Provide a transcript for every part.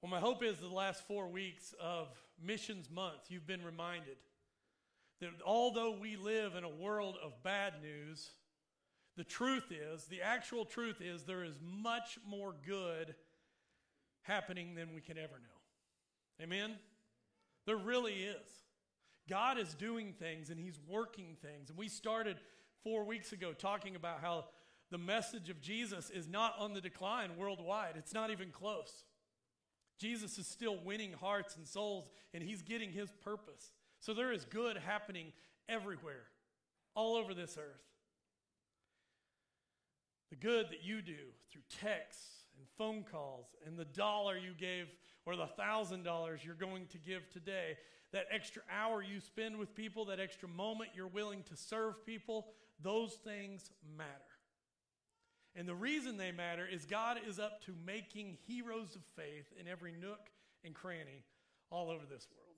Well, my hope is the last four weeks of Missions Month, you've been reminded that although we live in a world of bad news, the truth is, the actual truth is, there is much more good happening than we can ever know. Amen? There really is. God is doing things and He's working things. And we started four weeks ago talking about how the message of Jesus is not on the decline worldwide, it's not even close. Jesus is still winning hearts and souls, and He's getting His purpose. So there is good happening everywhere, all over this earth. The good that you do through texts and phone calls and the dollar you gave or the thousand dollars you're going to give today, that extra hour you spend with people, that extra moment you're willing to serve people, those things matter. And the reason they matter is God is up to making heroes of faith in every nook and cranny all over this world.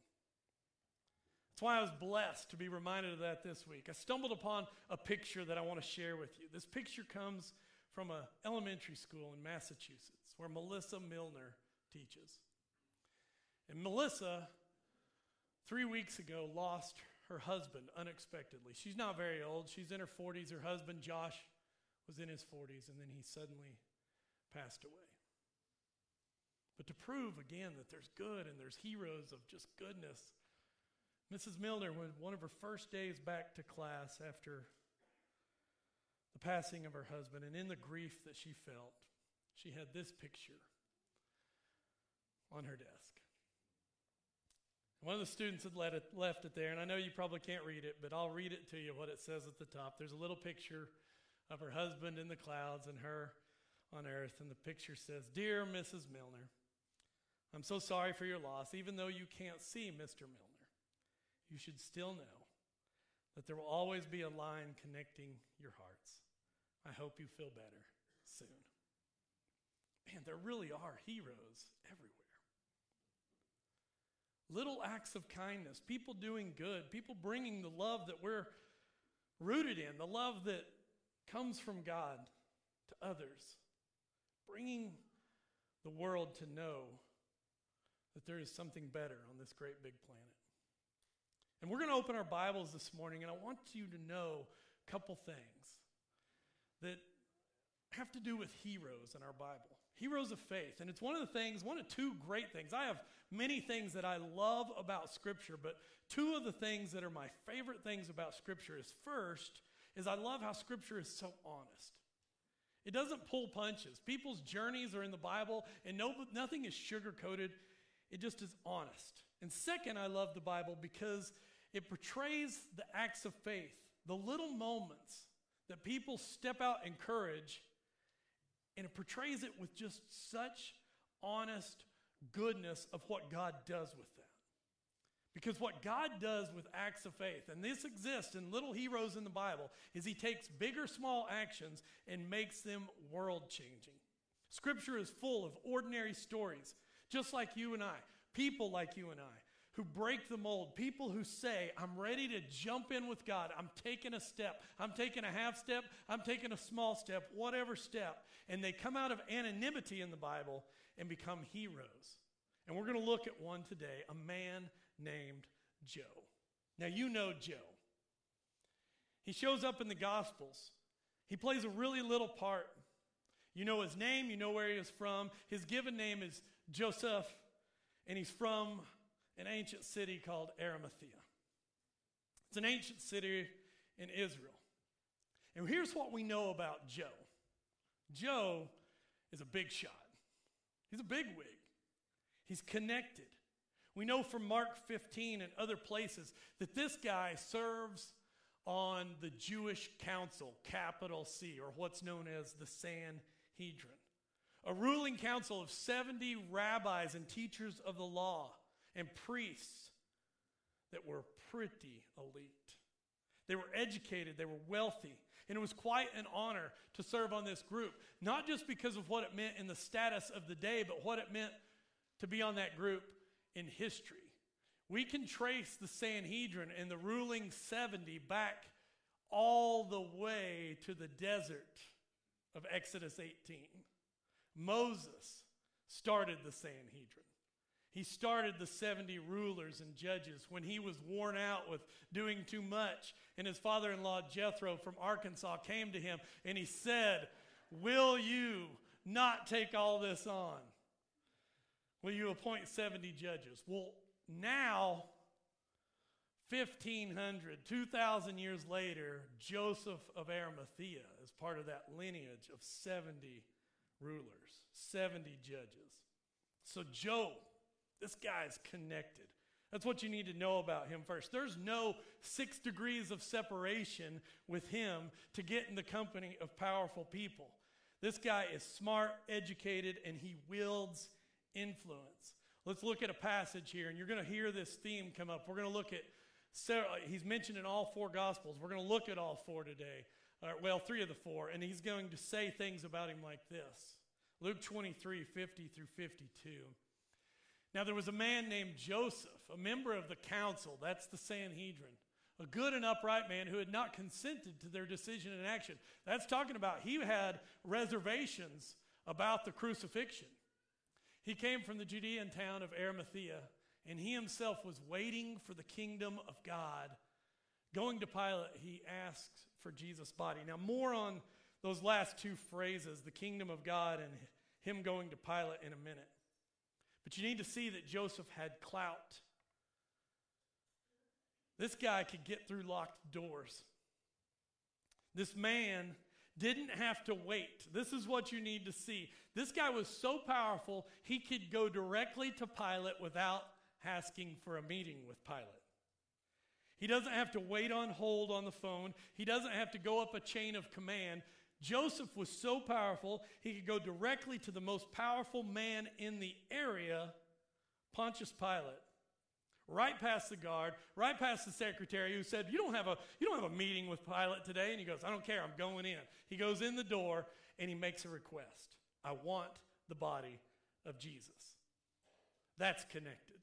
That's why I was blessed to be reminded of that this week. I stumbled upon a picture that I want to share with you. This picture comes from an elementary school in Massachusetts where Melissa Milner teaches. And Melissa, three weeks ago, lost her husband unexpectedly. She's not very old, she's in her 40s. Her husband, Josh, was in his 40s, and then he suddenly passed away. But to prove again that there's good and there's heroes of just goodness, Mrs. Milner, one of her first days back to class after the passing of her husband, and in the grief that she felt, she had this picture on her desk. One of the students had it, left it there, and I know you probably can't read it, but I'll read it to you what it says at the top. There's a little picture of her husband in the clouds and her on earth, and the picture says, Dear Mrs. Milner, I'm so sorry for your loss, even though you can't see Mr. Milner you should still know that there will always be a line connecting your hearts. I hope you feel better soon. Man, there really are heroes everywhere. Little acts of kindness, people doing good, people bringing the love that we're rooted in, the love that comes from God to others, bringing the world to know that there is something better on this great big planet. And we're going to open our Bibles this morning, and I want you to know a couple things that have to do with heroes in our Bible. Heroes of faith. And it's one of the things, one of two great things. I have many things that I love about Scripture, but two of the things that are my favorite things about Scripture is first, is I love how Scripture is so honest. It doesn't pull punches. People's journeys are in the Bible, and no, nothing is sugar coated. It just is honest. And second, I love the Bible because it portrays the acts of faith, the little moments that people step out in courage, and it portrays it with just such honest goodness of what God does with that. Because what God does with acts of faith, and this exists in little heroes in the Bible, is He takes big or small actions and makes them world changing. Scripture is full of ordinary stories, just like you and I, people like you and I, who break the mold, people who say, I'm ready to jump in with God. I'm taking a step. I'm taking a half step. I'm taking a small step, whatever step. And they come out of anonymity in the Bible and become heroes. And we're going to look at one today, a man named Joe. Now, you know Joe. He shows up in the Gospels. He plays a really little part. You know his name, you know where he is from. His given name is Joseph, and he's from an ancient city called Arimathea. It's an ancient city in Israel. And here's what we know about Joe Joe is a big shot, he's a big wig, he's connected. We know from Mark 15 and other places that this guy serves on the Jewish council, capital C, or what's known as the Sanhedrin, a ruling council of 70 rabbis and teachers of the law and priests that were pretty elite. They were educated, they were wealthy, and it was quite an honor to serve on this group, not just because of what it meant in the status of the day, but what it meant to be on that group in history. We can trace the Sanhedrin and the ruling 70 back all the way to the desert of Exodus 18. Moses started the Sanhedrin. He started the 70 rulers and judges when he was worn out with doing too much. And his father in law, Jethro from Arkansas, came to him and he said, Will you not take all this on? Will you appoint 70 judges? Well, now, 1500, 2,000 years later, Joseph of Arimathea is part of that lineage of 70 rulers, 70 judges. So, Joe, this guy's connected. That's what you need to know about him first. There's no six degrees of separation with him to get in the company of powerful people. This guy is smart, educated, and he wields influence. Let's look at a passage here, and you're going to hear this theme come up. We're going to look at, several, he's mentioned in all four Gospels. We're going to look at all four today. Uh, well, three of the four, and he's going to say things about him like this Luke 23 50 through 52. Now, there was a man named Joseph, a member of the council, that's the Sanhedrin, a good and upright man who had not consented to their decision and action. That's talking about he had reservations about the crucifixion. He came from the Judean town of Arimathea, and he himself was waiting for the kingdom of God. Going to Pilate, he asked for Jesus' body. Now, more on those last two phrases, the kingdom of God and him going to Pilate, in a minute. But you need to see that Joseph had clout. This guy could get through locked doors. This man didn't have to wait. This is what you need to see. This guy was so powerful, he could go directly to Pilate without asking for a meeting with Pilate. He doesn't have to wait on hold on the phone, he doesn't have to go up a chain of command. Joseph was so powerful, he could go directly to the most powerful man in the area, Pontius Pilate right past the guard, right past the secretary who said, "You don't have a you don't have a meeting with Pilate today." And he goes, "I don't care. I'm going in." He goes in the door and he makes a request. I want the body of Jesus. That's connected.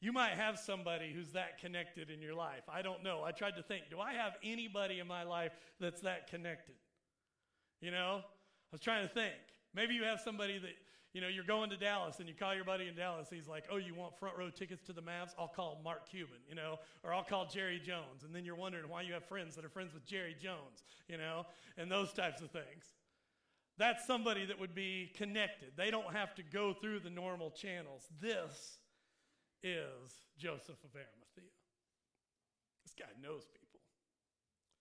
You might have somebody who's that connected in your life. I don't know. I tried to think, do I have anybody in my life that's that connected? You know? I was trying to think. Maybe you have somebody that you know, you're going to Dallas and you call your buddy in Dallas. He's like, oh, you want front row tickets to the Mavs? I'll call Mark Cuban, you know, or I'll call Jerry Jones. And then you're wondering why you have friends that are friends with Jerry Jones, you know, and those types of things. That's somebody that would be connected. They don't have to go through the normal channels. This is Joseph of Arimathea. This guy knows people.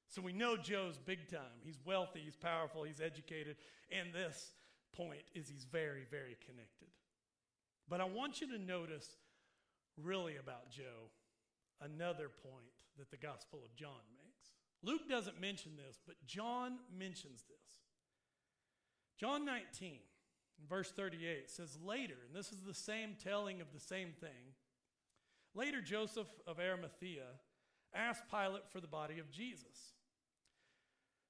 So we know Joe's big time. He's wealthy, he's powerful, he's educated, and this point is he's very, very connected. But I want you to notice, really, about Joe, another point that the Gospel of John makes. Luke doesn't mention this, but John mentions this. John 19, verse 38 says, Later, and this is the same telling of the same thing, later Joseph of Arimathea asked Pilate for the body of Jesus.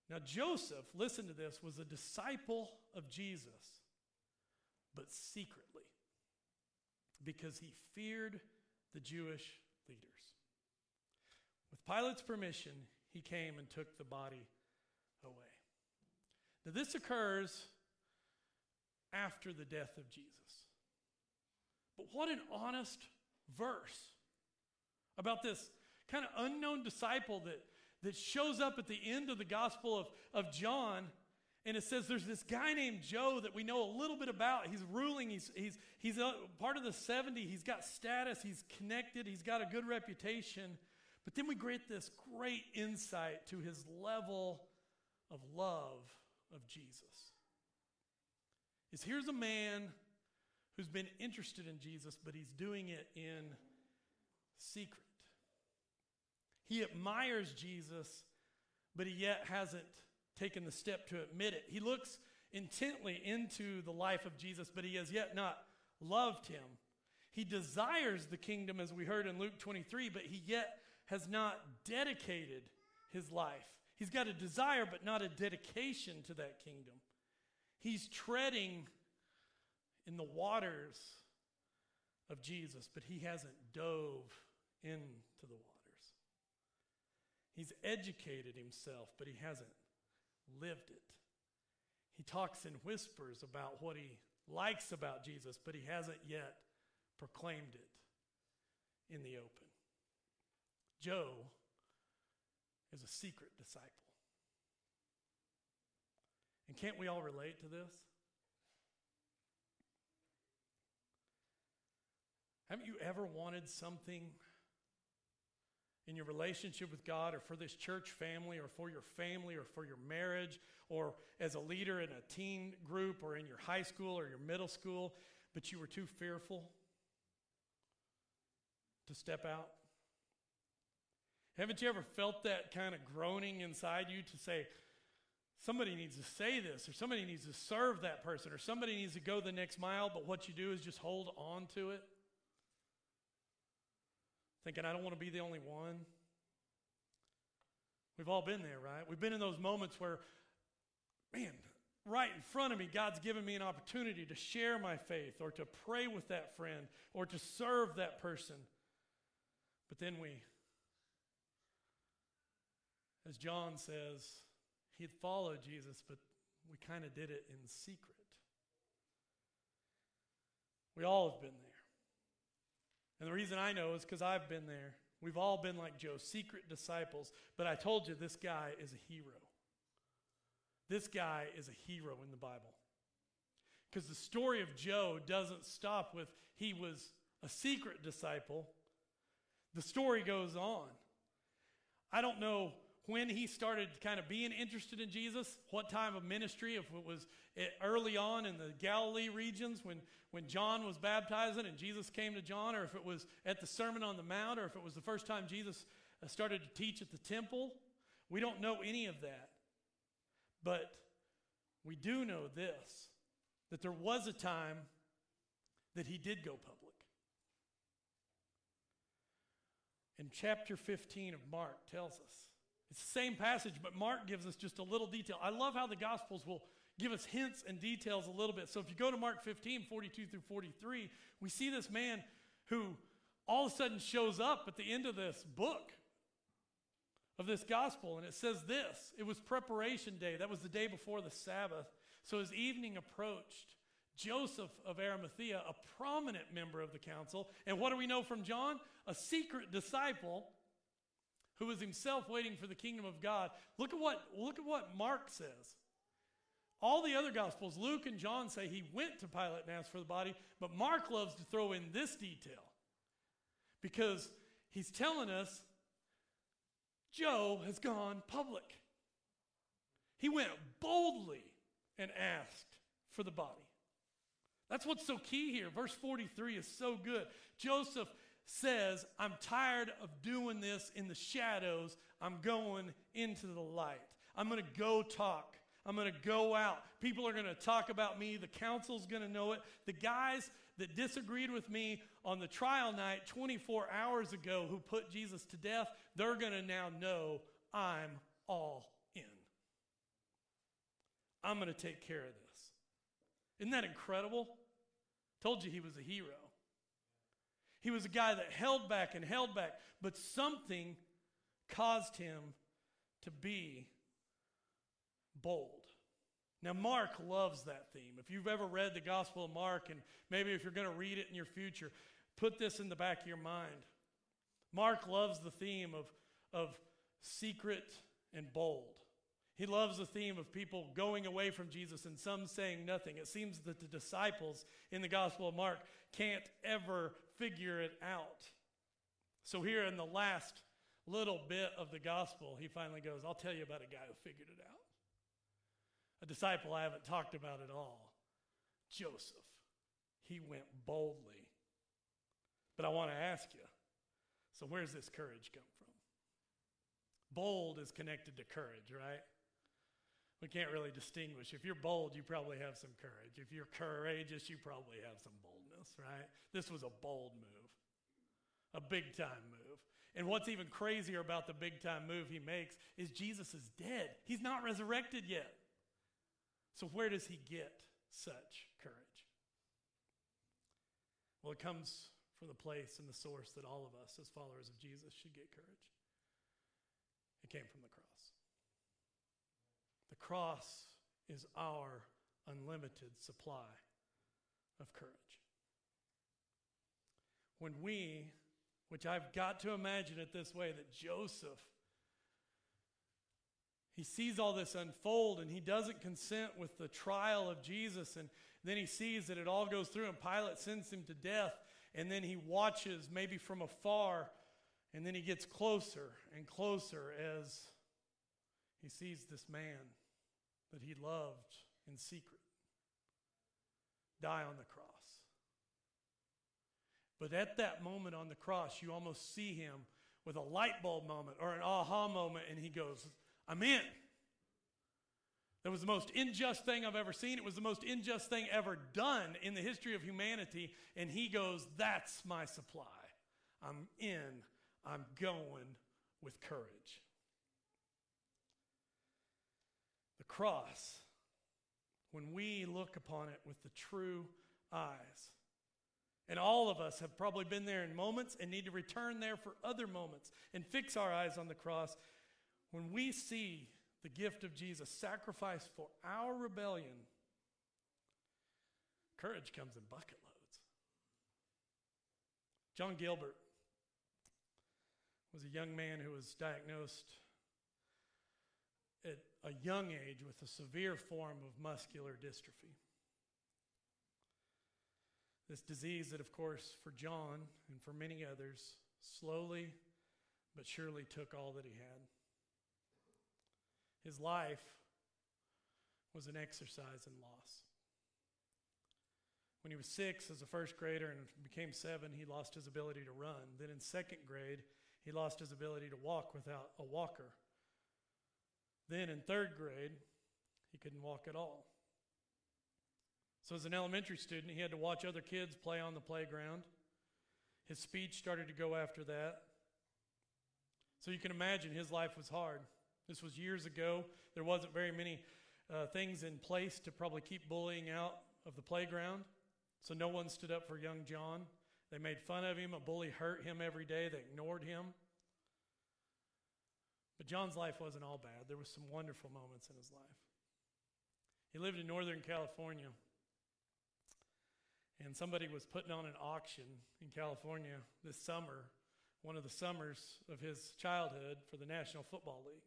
Now, Joseph, listen to this, was a disciple of Jesus, but secretly, because he feared the Jewish leaders. With Pilate's permission, he came and took the body away. Now, this occurs after the death of Jesus. But what an honest verse about this kind of unknown disciple that that shows up at the end of the Gospel of, of John. And it says there's this guy named Joe that we know a little bit about. He's ruling, he's, he's, he's a, part of the 70. He's got status, he's connected, he's got a good reputation. But then we get this great insight to his level of love of Jesus. Is here's a man who's been interested in Jesus, but he's doing it in secret. He admires Jesus, but he yet hasn't taken the step to admit it. He looks intently into the life of Jesus, but he has yet not loved him. He desires the kingdom, as we heard in Luke 23, but he yet has not dedicated his life. He's got a desire, but not a dedication to that kingdom. He's treading in the waters of Jesus, but he hasn't dove into the water. He's educated himself, but he hasn't lived it. He talks in whispers about what he likes about Jesus, but he hasn't yet proclaimed it in the open. Joe is a secret disciple. And can't we all relate to this? Haven't you ever wanted something in your relationship with God or for this church family or for your family or for your marriage or as a leader in a teen group or in your high school or your middle school, but you were too fearful to step out? Haven't you ever felt that kind of groaning inside you to say, somebody needs to say this, or somebody needs to serve that person, or somebody needs to go the next mile, but what you do is just hold on to it? Thinking, I don't want to be the only one. We've all been there, right? We've been in those moments where, man, right in front of me, God's given me an opportunity to share my faith or to pray with that friend or to serve that person. But then we, as John says, he had followed Jesus, but we kind of did it in secret. We all have been there. And the reason I know is because I've been there. We've all been like Joe, secret disciples. But I told you, this guy is a hero. This guy is a hero in the Bible. Because the story of Joe doesn't stop with he was a secret disciple. The story goes on. I don't know when he started kind of being interested in Jesus, what time of ministry, if it was early on in the Galilee regions when, when John was baptizing and Jesus came to John, or if it was at the Sermon on the Mount, or if it was the first time Jesus uh, started to teach at the temple. We don't know any of that. But we do know this that there was a time that he did go public. And chapter 15 of Mark tells us it's the same passage, but Mark gives us just a little detail. I love how the Gospels will give us hints and details a little bit. So if you go to Mark 15, 42 through 43, we see this man who all of a sudden shows up at the end of this book of this gospel. And it says this it was preparation day. That was the day before the Sabbath. So as evening approached, Joseph of Arimathea, a prominent member of the council, and what do we know from John? A secret disciple who was himself waiting for the kingdom of God. Look at what, look at what Mark says. All the other gospels, Luke and John say he went to Pilate and asked for the body, but Mark loves to throw in this detail because he's telling us Joe has gone public. He went boldly and asked for the body. That's what's so key here. Verse 43 is so good. Joseph says, I'm tired of doing this in the shadows. I'm going into the light. I'm going to go talk. I'm going to go out. People are going to talk about me. The council's going to know it. The guys that disagreed with me on the trial night 24 hours ago who put Jesus to death, they're going to now know I'm all in. I'm going to take care of this. Isn't that incredible? Told you he was a hero. He was a guy that held back and held back, but something caused him to be bold. Now, Mark loves that theme. If you've ever read the Gospel of Mark, and maybe if you're going to read it in your future, put this in the back of your mind. Mark loves the theme of, of secret and bold. He loves the theme of people going away from Jesus and some saying nothing. It seems that the disciples in the Gospel of Mark can't ever figure it out. So, here in the last little bit of the gospel, he finally goes, I'll tell you about a guy who figured it out. A disciple I haven't talked about at all Joseph. He went boldly. But I want to ask you so, where's this courage come from? Bold is connected to courage, right? We can't really distinguish. If you're bold, you probably have some courage. If you're courageous, you probably have some boldness, right? This was a bold move, a big time move. And what's even crazier about the big time move he makes is Jesus is dead. He's not resurrected yet. So, where does he get such courage? Well, it comes from the place and the source that all of us, as followers of Jesus, should get courage. It came from the cross. The cross is our unlimited supply of courage. When we, which I've got to imagine it this way, that Joseph, he sees all this unfold and he doesn't consent with the trial of Jesus. And then he sees that it all goes through and Pilate sends him to death. And then he watches, maybe from afar, and then he gets closer and closer as he sees this man that he loved in secret die on the cross. But at that moment on the cross, you almost see him with a light bulb moment or an aha moment, and he goes, I'm in. That was the most unjust thing I've ever seen. It was the most unjust thing ever done in the history of humanity. And he goes, That's my supply. I'm in. I'm going with courage. The cross, when we look upon it with the true eyes, and all of us have probably been there in moments and need to return there for other moments and fix our eyes on the cross. When we see the gift of Jesus sacrificed for our rebellion, courage comes in bucket loads. John Gilbert was a young man who was diagnosed at a young age with a severe form of muscular dystrophy. This disease, that of course, for John and for many others, slowly but surely took all that he had. His life was an exercise in loss. When he was six as a first grader and became seven, he lost his ability to run. Then in second grade, he lost his ability to walk without a walker. Then in third grade, he couldn't walk at all. So, as an elementary student, he had to watch other kids play on the playground. His speech started to go after that. So, you can imagine his life was hard. This was years ago. There wasn't very many uh, things in place to probably keep bullying out of the playground. So, no one stood up for young John. They made fun of him. A bully hurt him every day. They ignored him. But John's life wasn't all bad. There were some wonderful moments in his life. He lived in Northern California. And somebody was putting on an auction in California this summer, one of the summers of his childhood for the National Football League.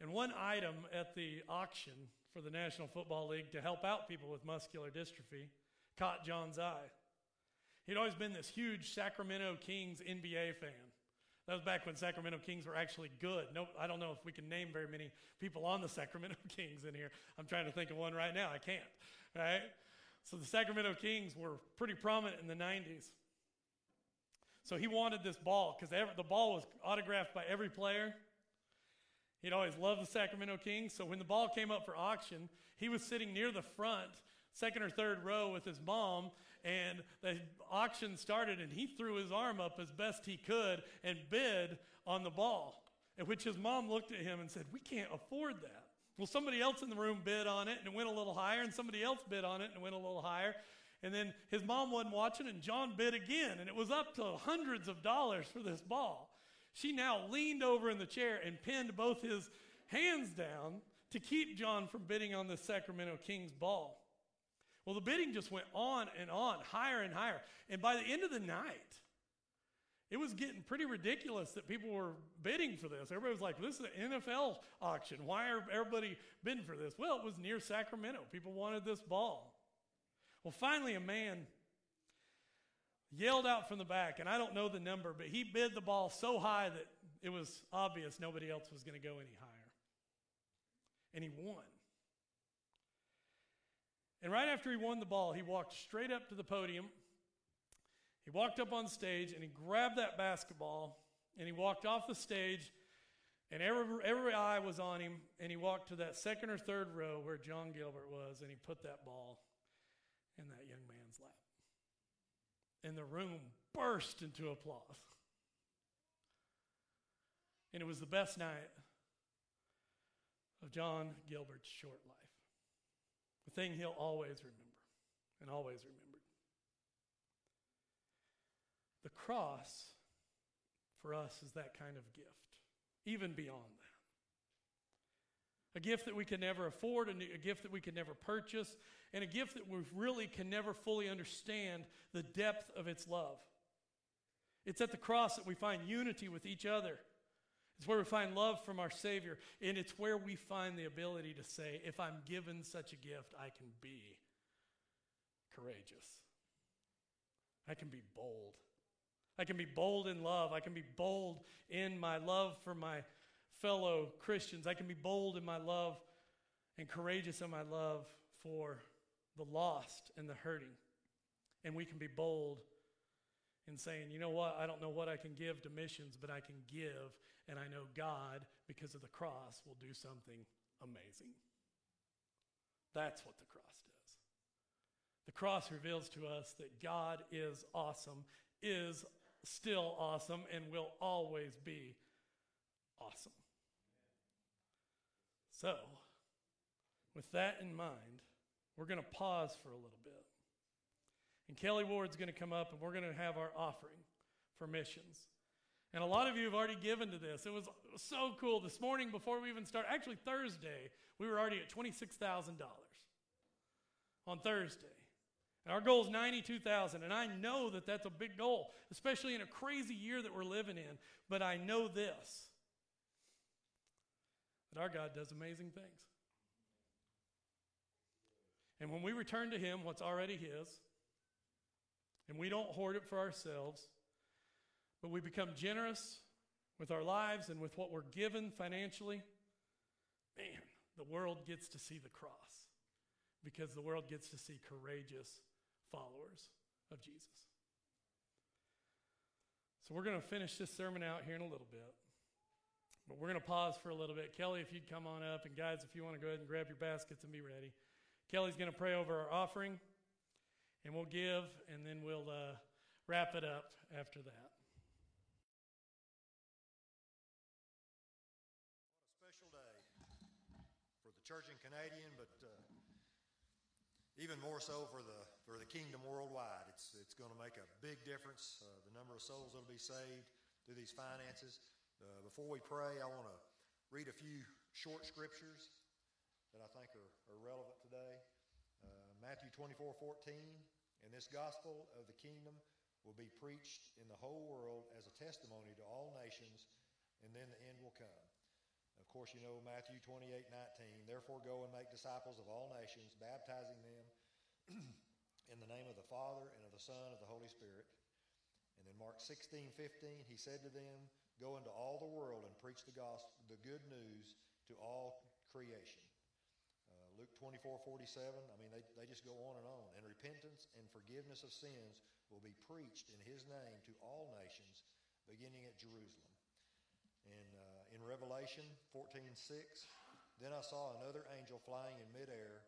And one item at the auction for the National Football League to help out people with muscular dystrophy caught John's eye. He'd always been this huge Sacramento Kings NBA fan. That was back when Sacramento Kings were actually good. No, I don't know if we can name very many people on the Sacramento Kings in here. I'm trying to think of one right now. I can't. Right? So the Sacramento Kings were pretty prominent in the 90s. So he wanted this ball because the ball was autographed by every player. He'd always loved the Sacramento Kings. So when the ball came up for auction, he was sitting near the front, second or third row with his mom, and the auction started, and he threw his arm up as best he could and bid on the ball. At which his mom looked at him and said, We can't afford that. Well, somebody else in the room bid on it and it went a little higher, and somebody else bid on it and it went a little higher. And then his mom wasn't watching, and John bid again, and it was up to hundreds of dollars for this ball. She now leaned over in the chair and pinned both his hands down to keep John from bidding on the Sacramento Kings ball. Well, the bidding just went on and on, higher and higher. And by the end of the night, it was getting pretty ridiculous that people were bidding for this. Everybody was like, this is an NFL auction. Why are everybody bidding for this? Well, it was near Sacramento. People wanted this ball. Well, finally, a man yelled out from the back, and I don't know the number, but he bid the ball so high that it was obvious nobody else was going to go any higher. And he won. And right after he won the ball, he walked straight up to the podium he walked up on stage and he grabbed that basketball and he walked off the stage and every, every eye was on him and he walked to that second or third row where John Gilbert was and he put that ball in that young man's lap. And the room burst into applause. And it was the best night of John Gilbert's short life. The thing he'll always remember and always remember. The cross for us is that kind of gift, even beyond that. a gift that we can never afford, a, gift that we can never purchase, and a gift that we really can never fully understand the depth of its love. It's at the cross that we find unity with each other. It's where we find love from our Savior, and it's where we find the ability to say, if I'm given such a gift, I can be courageous. I can be bold. I can be bold in love. I can be bold in my love for my fellow Christians. I can be bold in my love and courageous in my love for the lost and the hurting. And we can be bold in saying, you know what, I don't know what I can give to missions, but I can give, and I know God, because of the cross, will do something amazing. That's what the cross does. The cross reveals to us that God is awesome, is still awesome, and will always be awesome. So, with that in mind, we're going to pause for a little bit. And Kelly Ward's going to come up and we're going to have our offering for missions. And a lot of you have already given to this. It was so cool. This morning, before we even start, actually Thursday, we were already at $26,000 on Thursday. And our goal is 92,000. And I know that that's a big goal, especially in a crazy year that we're living in. But I know this that our God does amazing things. And when we return to Him, what's already His, and we don't hoard it for ourselves, but we become generous with our lives and with what we're given financially, man, the world gets to see the cross because the world gets to see courageous followers of Jesus. So we're going to finish this sermon out here in a little bit. But we're going to pause for a little bit. Kelly, if you'd come on up, and guys, if you want to go ahead and grab your baskets and be ready. Kelly's going to pray over our offering, and we'll give, and then we'll uh, wrap it up after that. Church in Canadian, but uh, even more so for the for the kingdom worldwide. It's it's going to make a big difference. Uh, the number of souls that will be saved through these finances. Uh, before we pray, I want to read a few short scriptures that I think are, are relevant today. Uh, Matthew 24 14. And this gospel of the kingdom will be preached in the whole world as a testimony to all nations, and then the end will come. Of course, you know Matthew 28 19. Therefore, go and make disciples of all nations, baptizing them in the name of the Father, and of the Son, and of the Holy Spirit. And then Mark 16 15, he said to them, Go into all the world and preach the gospel, the good news to all creation. Uh, Luke 24, 47, I mean, they, they just go on and on. And repentance and forgiveness of sins will be preached in his name to all nations, beginning at Jerusalem. And uh, in Revelation 14:6, then I saw another angel flying in midair,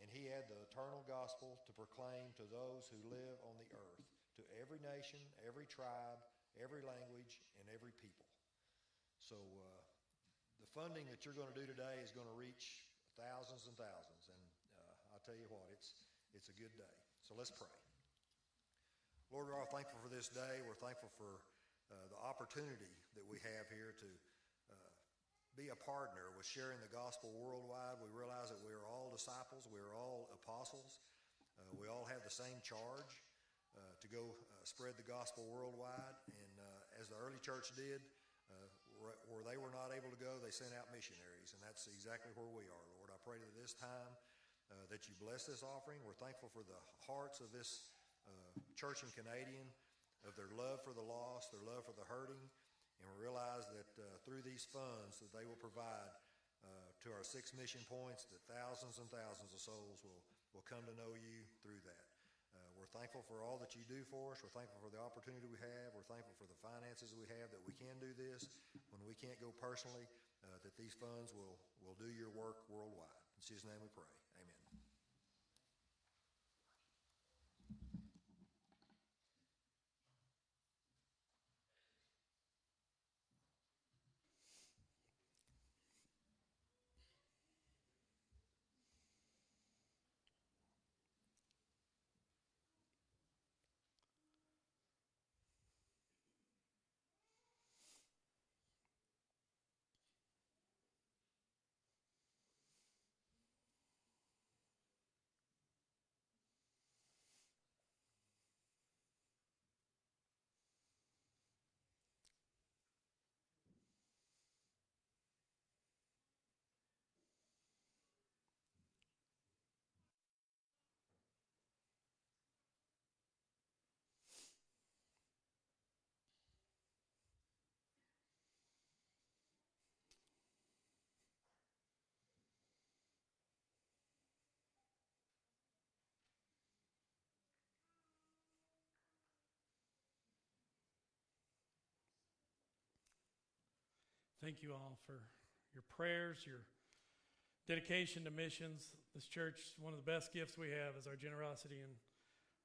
and he had the eternal gospel to proclaim to those who live on the earth, to every nation, every tribe, every language, and every people. So uh, the funding that you're going to do today is going to reach thousands and thousands. And uh, I'll tell you what, it's, it's a good day. So let's pray. Lord, we're all thankful for this day. We're thankful for uh, the opportunity that we have here to be a partner with sharing the gospel worldwide. We realize that we are all disciples. We are all apostles. Uh, we all have the same charge uh, to go uh, spread the gospel worldwide. And uh, as the early church did, where they were not able to go, they sent out missionaries. And that's exactly where we are, Lord. I pray that this time uh, that you bless this offering. We're thankful for the hearts of this uh, church in Canadian, of their love for the lost, their love for the hurting. And we realize that uh, through these funds that they will provide to our six mission points, that thousands and thousands of souls will, will come to know you through that. We're thankful for all that you do for us. We're thankful for the opportunity we have. We're thankful for the finances we have that we can do this when we can't go personally, uh, that these funds will, will do your work worldwide. In Jesus' name we pray. Thank you all for your prayers, your dedication to missions. This church, one of the best gifts we have is our generosity and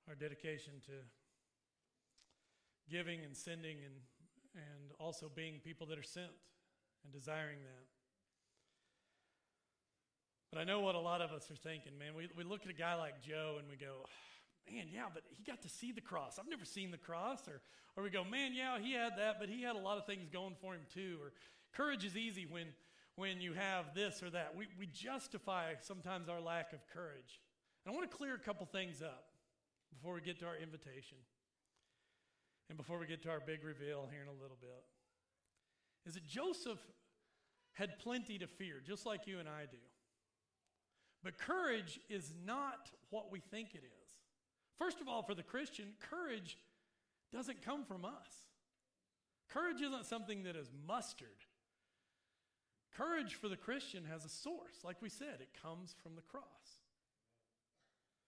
our dedication to giving and sending and, and also being people that are sent and desiring that. But I know what a lot of us are thinking, man. We, we look at a guy like Joe and we go, man, yeah, but he got to see the cross. I've never seen the cross. Or, or we go, man, yeah, he had that, but he had a lot of things going for him too. Or courage is easy when, when you have this or that. We, we justify sometimes our lack of courage. And I want to clear a couple things up before we get to our invitation and before we get to our big reveal here in a little bit. Is that Joseph had plenty to fear, just like you and I do. But courage is not what we think it is. First of all, for the Christian, courage doesn't come from us. Courage isn't something that is mustered. Courage for the Christian has a source. Like we said, it comes from the cross.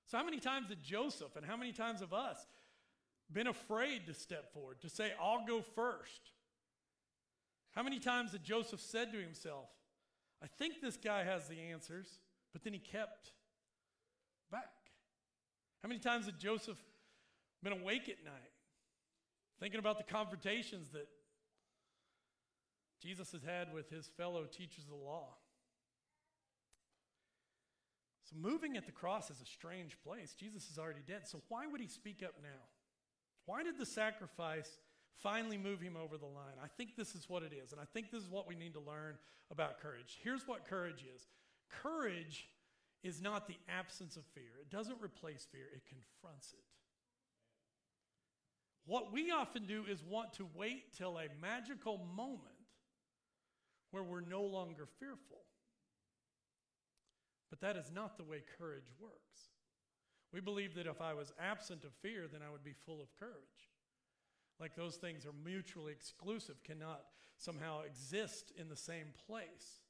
So, how many times did Joseph and how many times have us been afraid to step forward, to say, I'll go first? How many times did Joseph said to himself, I think this guy has the answers, but then he kept back? How many times had Joseph been awake at night, thinking about the confrontations that Jesus has had with his fellow teachers of the law? So, moving at the cross is a strange place. Jesus is already dead. So, why would he speak up now? Why did the sacrifice finally move him over the line? I think this is what it is. And I think this is what we need to learn about courage. Here's what courage is courage is not the absence of fear, it doesn't replace fear, it confronts it. What we often do is want to wait till a magical moment where we're no longer fearful. But that is not the way courage works. We believe that if I was absent of fear, then I would be full of courage. Like those things are mutually exclusive, cannot somehow exist in the same place.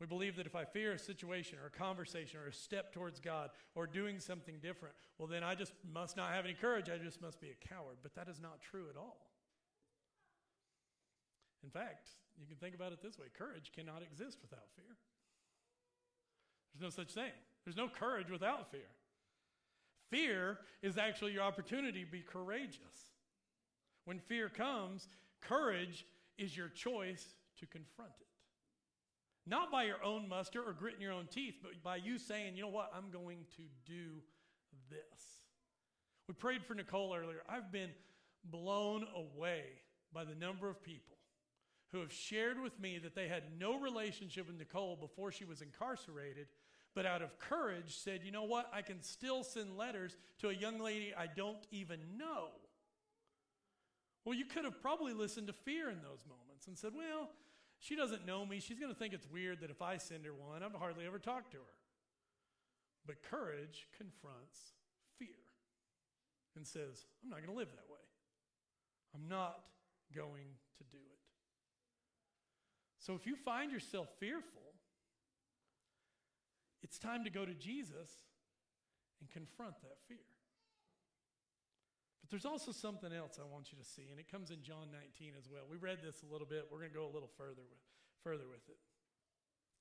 We believe that if I fear a situation or a conversation or a step towards God or doing something different, well, then I just must not have any courage. I just must be a coward. But that is not true at all. In fact, you can think about it this way courage cannot exist without fear. There's no such thing, there's no courage without fear. Fear is actually your opportunity to be courageous. When fear comes, courage is your choice to confront it. Not by your own muster or gritting your own teeth, but by you saying, you know what, I'm going to do this. We prayed for Nicole earlier. I've been blown away by the number of people who have shared with me that they had no relationship with Nicole before she was incarcerated, but out of courage said, you know what, I can still send letters to a young lady I don't even know. Well, you could have probably listened to fear in those moments and said, well, she doesn't know me. She's going to think it's weird that if I send her one, I've hardly ever talked to her. But courage confronts fear and says, I'm not going to live that way. I'm not going to do it. So if you find yourself fearful, it's time to go to Jesus and confront that fear. But there's also something else I want you to see, and it comes in John 19 as well. We read this a little bit. We're going to go a little further with, further with it.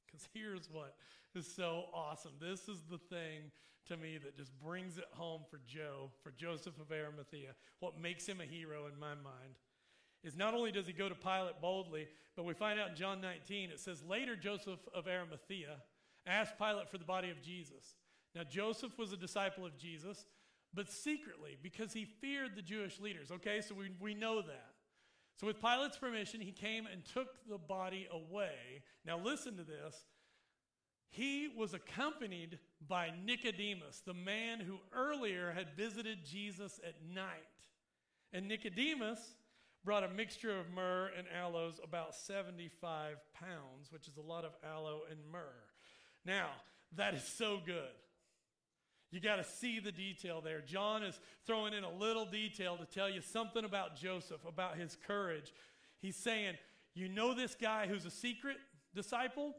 Because here's what is so awesome. This is the thing to me that just brings it home for Joe, for Joseph of Arimathea. What makes him a hero in my mind is not only does he go to Pilate boldly, but we find out in John 19, it says, Later Joseph of Arimathea asked Pilate for the body of Jesus. Now, Joseph was a disciple of Jesus but secretly because he feared the Jewish leaders. Okay, so we, we know that. So, with Pilate's permission, he came and took the body away. Now, listen to this. He was accompanied by Nicodemus, the man who earlier had visited Jesus at night. And Nicodemus brought a mixture of myrrh and aloes, about 75 pounds, which is a lot of aloe and myrrh. Now, that is so good. You got to see the detail there. John is throwing in a little detail to tell you something about Joseph, about his courage. He's saying, You know this guy who's a secret disciple,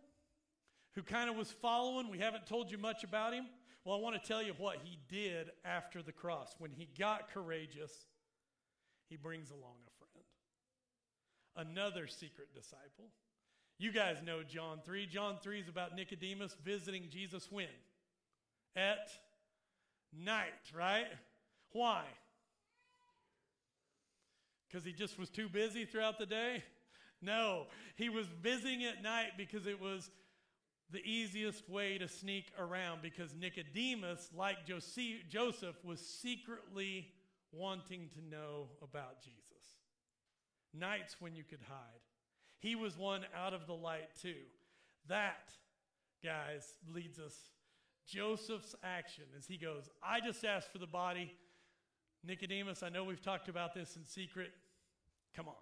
who kind of was following? We haven't told you much about him. Well, I want to tell you what he did after the cross. When he got courageous, he brings along a friend. another secret disciple. You guys know John 3. John 3 is about Nicodemus visiting Jesus when? At night, right? Why? Because he just was too busy throughout the day? No, he was visiting at night because it was the easiest way to sneak around because Nicodemus, like Joseph, was secretly wanting to know about Jesus. Nights when you could hide. He was one out of the light too. That, guys, leads us. Joseph's action as he goes, I just asked for the body. Nicodemus, I know we've talked about this in secret. Come on.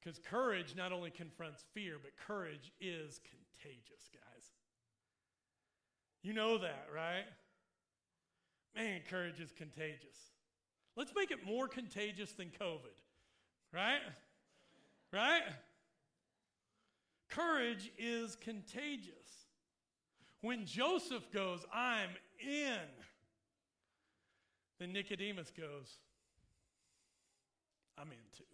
Because courage not only confronts fear, but courage is contagious, guys. You know that, right? Man, courage is contagious. Let's make it more contagious than COVID, right? Right? Courage is contagious. When Joseph goes, I'm in, then Nicodemus goes, I'm in too.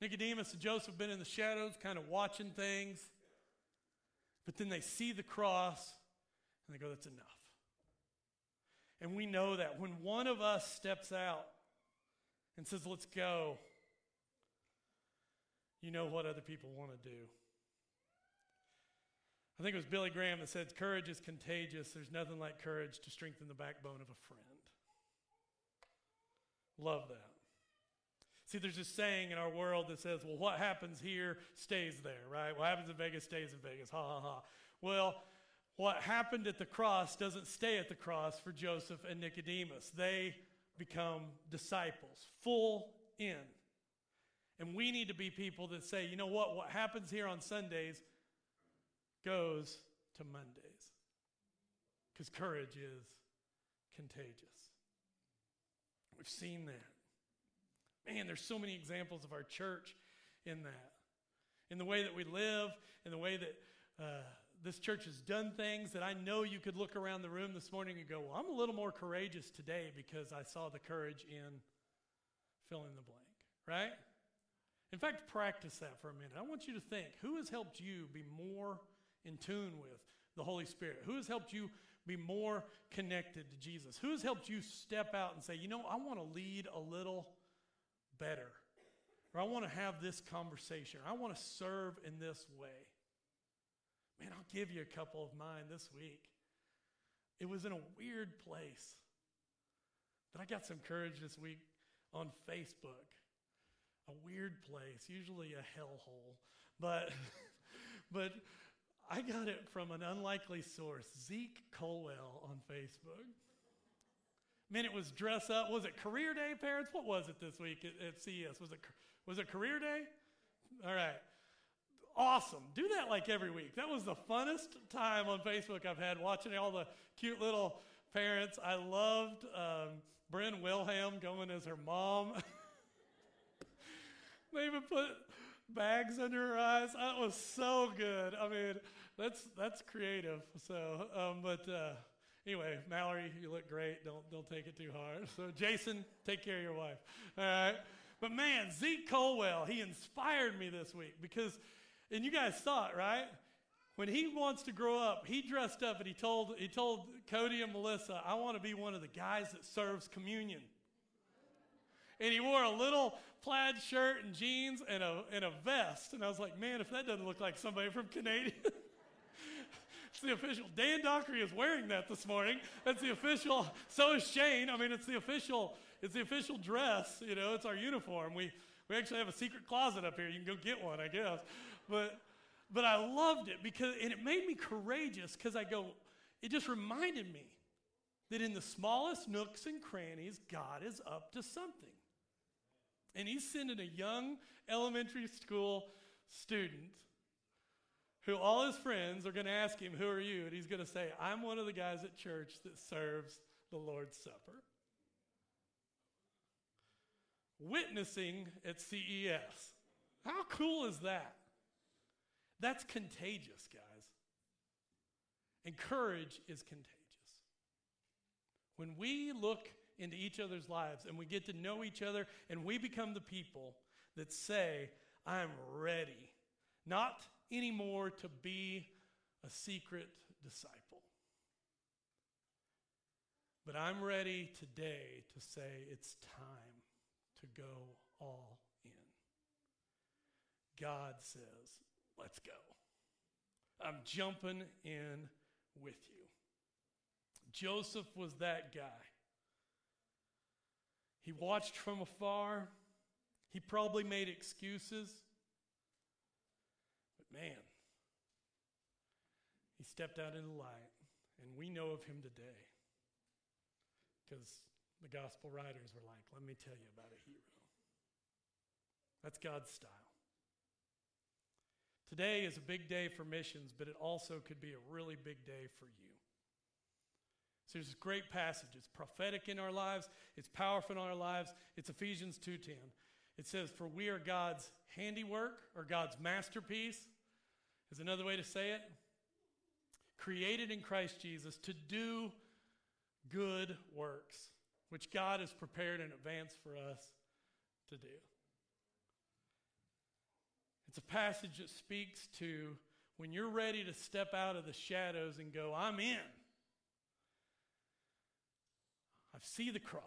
Nicodemus and Joseph have been in the shadows, kind of watching things. But then they see the cross and they go, that's enough. And we know that when one of us steps out and says, let's go, you know what other people want to do. I think it was Billy Graham that said, Courage is contagious. There's nothing like courage to strengthen the backbone of a friend. Love that. See, there's this saying in our world that says, well, what happens here stays there, right? What happens in Vegas stays in Vegas. Ha ha ha. Well, what happened at the cross doesn't stay at the cross for Joseph and Nicodemus. They become disciples, full in. And we need to be people that say, you know what? What happens here on Sundays goes to Mondays. Because courage is contagious. We've seen that. Man, there's so many examples of our church in that. In the way that we live, in the way that uh, this church has done things that I know you could look around the room this morning and go, well, I'm a little more courageous today because I saw the courage in fill in the blank, right? In fact, practice that for a minute. I want you to think who has helped you be more in tune with the Holy Spirit? Who has helped you be more connected to Jesus? Who has helped you step out and say, you know, I want to lead a little better. Or I want to have this conversation. Or I want to serve in this way. Man, I'll give you a couple of mine this week. It was in a weird place. But I got some courage this week on Facebook. A weird place, usually a hellhole. But but I got it from an unlikely source, Zeke Colwell on Facebook. Man, it was dress up. Was it career day, parents? What was it this week at, at CES? Was it, was it career day? All right. Awesome. Do that like every week. That was the funnest time on Facebook I've had watching all the cute little parents. I loved um, Bryn Wilhelm going as her mom. they even put bags under her eyes. That was so good. I mean, that's that's creative. So, um, but uh, Anyway, Mallory, you look great. Don't don't take it too hard. So, Jason, take care of your wife. All right. But man, Zeke Colwell, he inspired me this week because, and you guys saw it, right? When he wants to grow up, he dressed up and he told he told Cody and Melissa, "I want to be one of the guys that serves communion." And he wore a little plaid shirt and jeans and a and a vest, and I was like, "Man, if that doesn't look like somebody from Canadian." It's the official. Dan Dockery is wearing that this morning. That's the official. So is Shane. I mean, it's the official. It's the official dress. You know, it's our uniform. We we actually have a secret closet up here. You can go get one, I guess. But but I loved it because and it made me courageous because I go. It just reminded me that in the smallest nooks and crannies, God is up to something. And He's sending a young elementary school student who all his friends are going to ask him, Who are you? And he's going to say, I'm one of the guys at church that serves the Lord's Supper. Witnessing at CES. How cool is that? That's contagious, guys. And courage is contagious. When we look into each other's lives and we get to know each other and we become the people that say, I'm ready, not anymore to be a secret disciple. But I'm ready today to say it's time to go all in. God says, let's go. I'm jumping in with you. Joseph was that guy. He watched from afar. He probably made excuses. But man, he stepped out in the light, and we know of him today because the gospel writers were like, let me tell you about a hero. That's God's style. Today is a big day for missions, but it also could be a really big day for you. So there's this great passage. It's prophetic in our lives, it's powerful in our lives. It's Ephesians 2:10. It says, For we are God's handiwork or God's masterpiece, is another way to say it. Created in Christ Jesus to do good works, which God has prepared in advance for us to do. It's a passage that speaks to when you're ready to step out of the shadows and go, I'm in. I see the cross.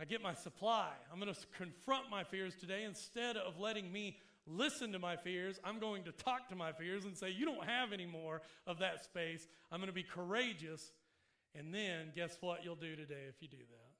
I get my supply. I'm going to confront my fears today instead of letting me listen to my fears. I'm going to talk to my fears and say, You don't have any more of that space. I'm going to be courageous. And then, guess what you'll do today if you do that?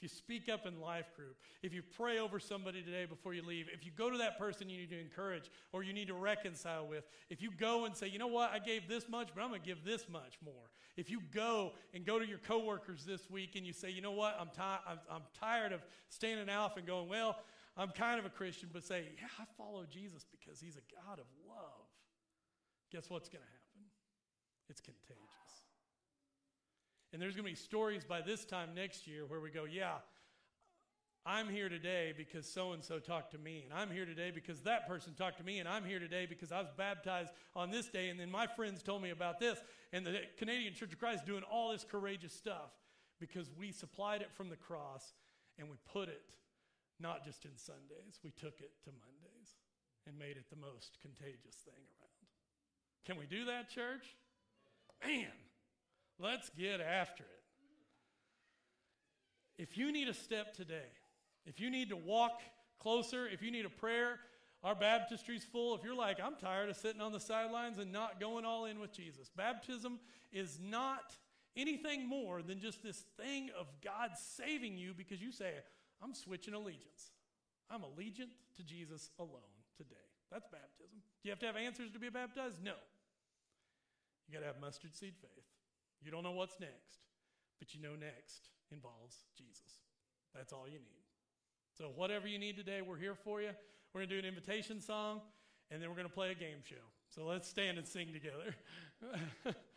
If you speak up in life group, if you pray over somebody today before you leave, if you go to that person you need to encourage or you need to reconcile with, if you go and say, you know what, I gave this much, but I'm going to give this much more. If you go and go to your coworkers this week and you say, you know what, I'm, ti- I'm, I'm tired of standing out and going, well, I'm kind of a Christian, but say, yeah, I follow Jesus because he's a God of love. Guess what's going to happen? It's contagious. And there's going to be stories by this time next year where we go, yeah, I'm here today because so and so talked to me, and I'm here today because that person talked to me, and I'm here today because I was baptized on this day, and then my friends told me about this. And the Canadian Church of Christ doing all this courageous stuff because we supplied it from the cross and we put it not just in Sundays, we took it to Mondays and made it the most contagious thing around. Can we do that, church? Man, Let's get after it. If you need a step today, if you need to walk closer, if you need a prayer, our baptistry's full. If you're like, I'm tired of sitting on the sidelines and not going all in with Jesus, baptism is not anything more than just this thing of God saving you because you say, I'm switching allegiance. I'm allegiant to Jesus alone today. That's baptism. Do you have to have answers to be baptized? No. You got to have mustard seed faith. You don't know what's next, but you know next involves Jesus. That's all you need. So, whatever you need today, we're here for you. We're going to do an invitation song, and then we're going to play a game show. So, let's stand and sing together.